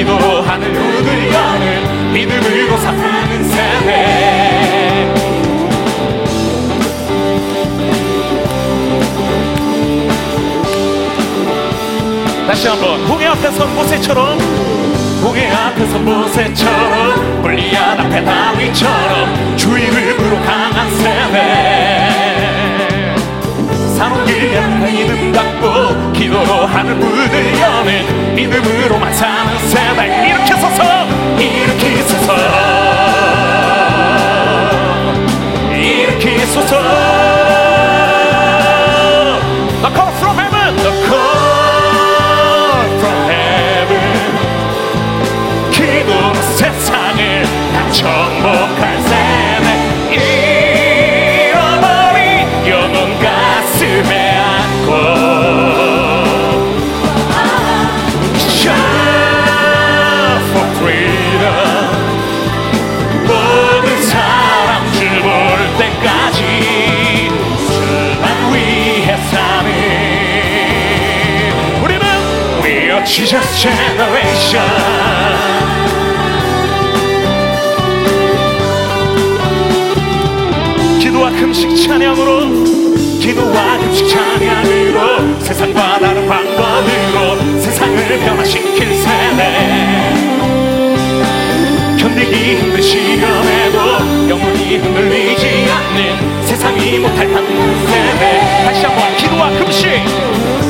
기도하는 눈을 여는 믿음으로 사는 세대 다시 한번 홍해 앞에서 모세처럼 홍해 앞에서 모세처럼 불리한 앞에 다윗처럼 주 이름으로 강한 세대 산옮기면 믿음 갖고 기도로 하늘 문을 여는 믿음으로만 사는 세대 이렇게 서서 이렇게 서서. 이렇게 서서. The call from heaven The call from heaven. 기도로 세상을 다 정복할 세 Jesus generation. 기도와 금식 찬양으로 기도와 금식 찬양으로 세상과 다른 방법으로 세상을 변화시킬 세대 견디기 힘든 시련에도 영원히 흔들리지 않는 세상이 못할 받는 세대 다시 한번 기도와 금식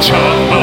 세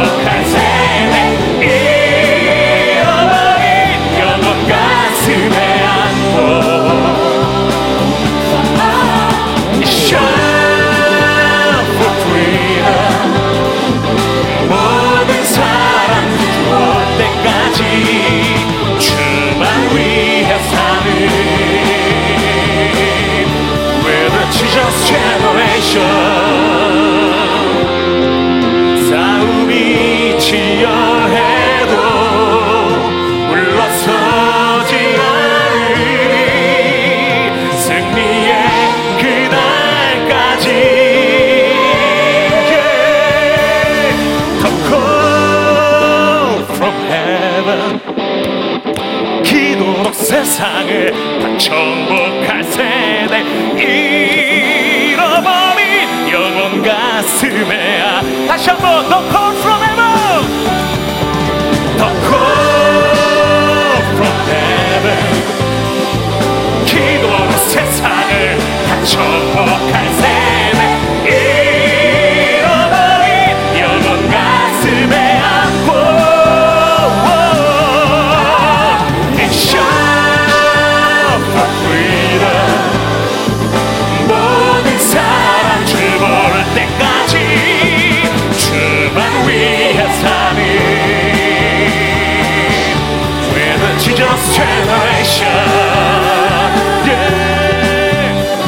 세상을 다 정복할 세대 잃어버린 영혼 가슴에 아 다시 한번 The call from heaven. The call from heaven. 기도로 세상을 다 정복할 세대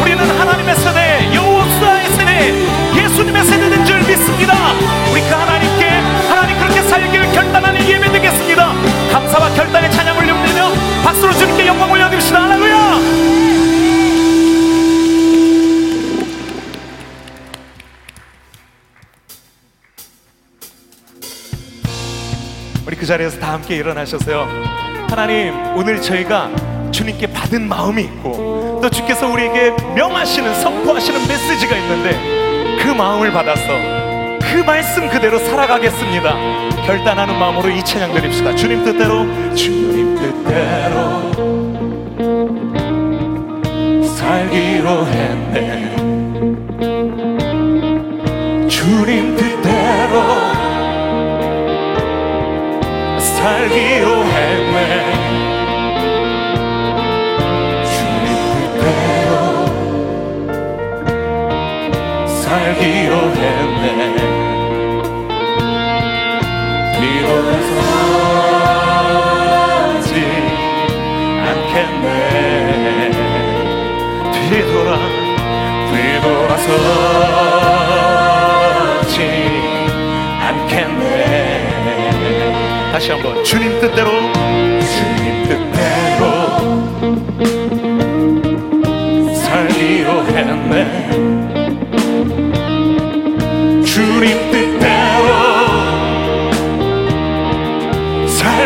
우리는 하나님의 세대 여호수아의 세대 예수님의 세대된 줄 믿습니다. 우리 그 하나님께 하나님 그렇게 살기를 결단하는 예배 되겠습니다. 감사와 결단의 찬양을 올려드리며 박수로 주님께 영광 올려드립시다. 할렐루야! 그 자리에서 다 함께 일어나셔서요. 하나님, 오늘 저희가 주님께 받은 마음이 있고 또 주께서 우리에게 명하시는 선포하시는 메시지가 있는데 그 마음을 받아서 그 말씀 그대로 살아가겠습니다. 결단하는 마음으로 이 찬양 드립시다. 주님 뜻대로 주님 뜻대로 살기로 했네. 주님 뜻대로 살기로 했네. 알기로 했네. 뒤돌아서지 않겠네. 뒤돌아 뒤돌아서지 않겠네. 다시 한번 주님 뜻대로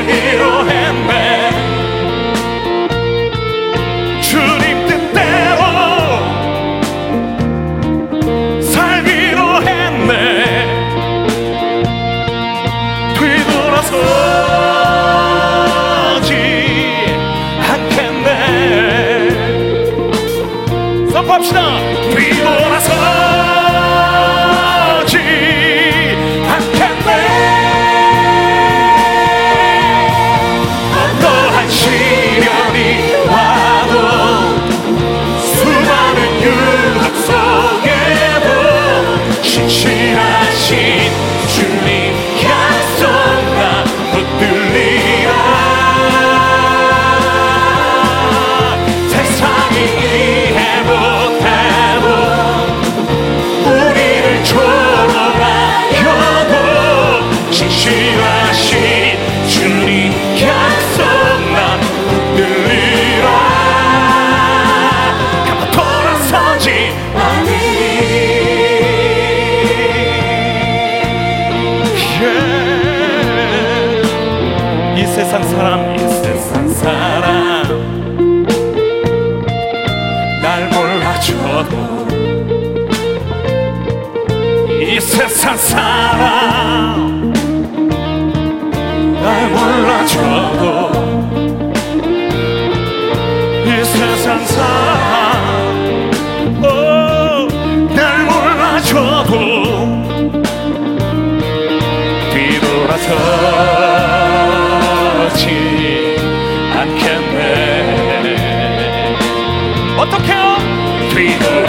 길로 헤매 주님 뜻대로 살기로 했네. 뒤돌아서지 않겠네 섭합시다. 뒤돌아서 세상 사람. 날 몰라줘도 이 세상 사람. 날 몰라줘도 뒤돌아서 않겠네. 어떻게요? 뒤돌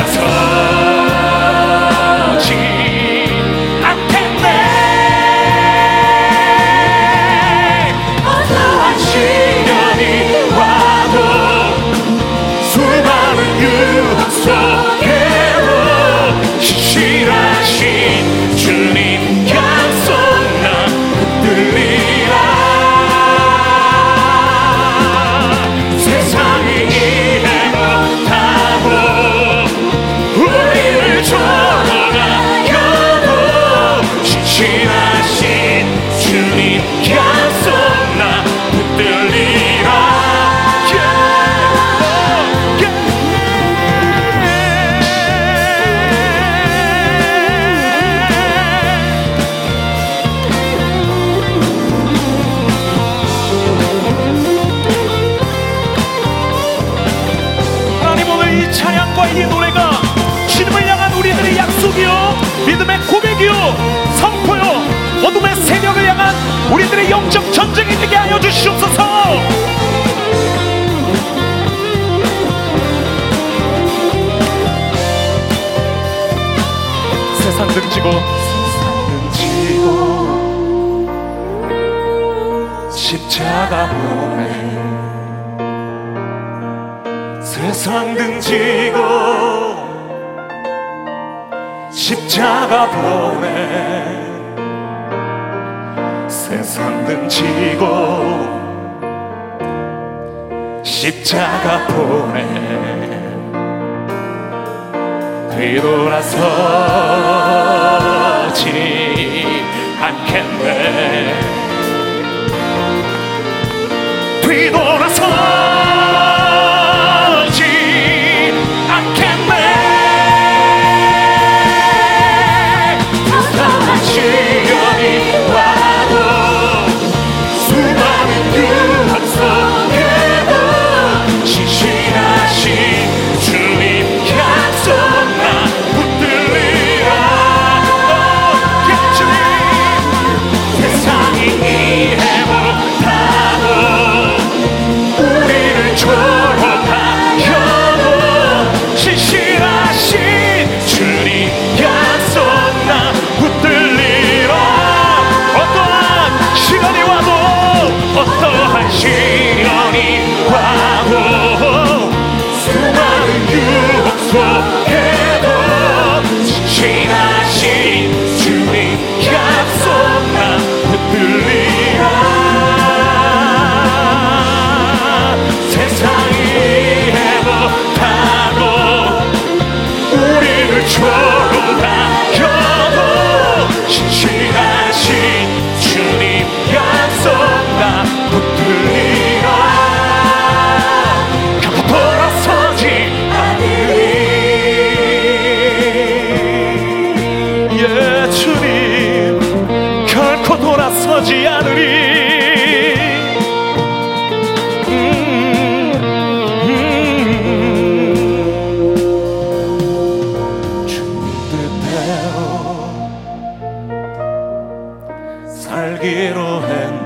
세상 등지고 십자가 보내 세상 등지고 십자가 보내 뒤돌아서지 않겠네. 뒤돌아 relationship. 알기로 했네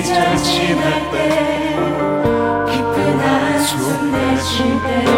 이 자신할 때 깊은 한숨 내쉴 때.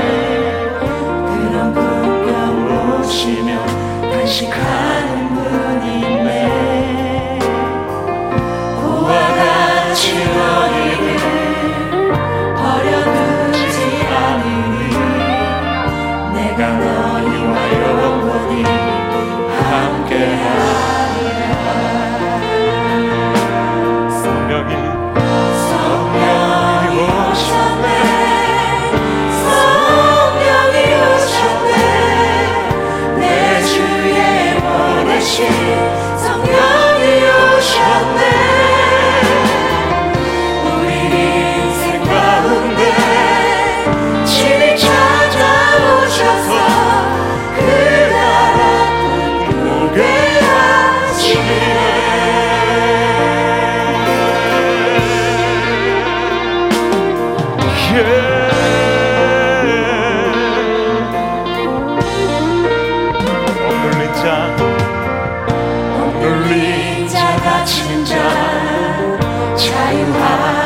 성령이 오셨네. you high.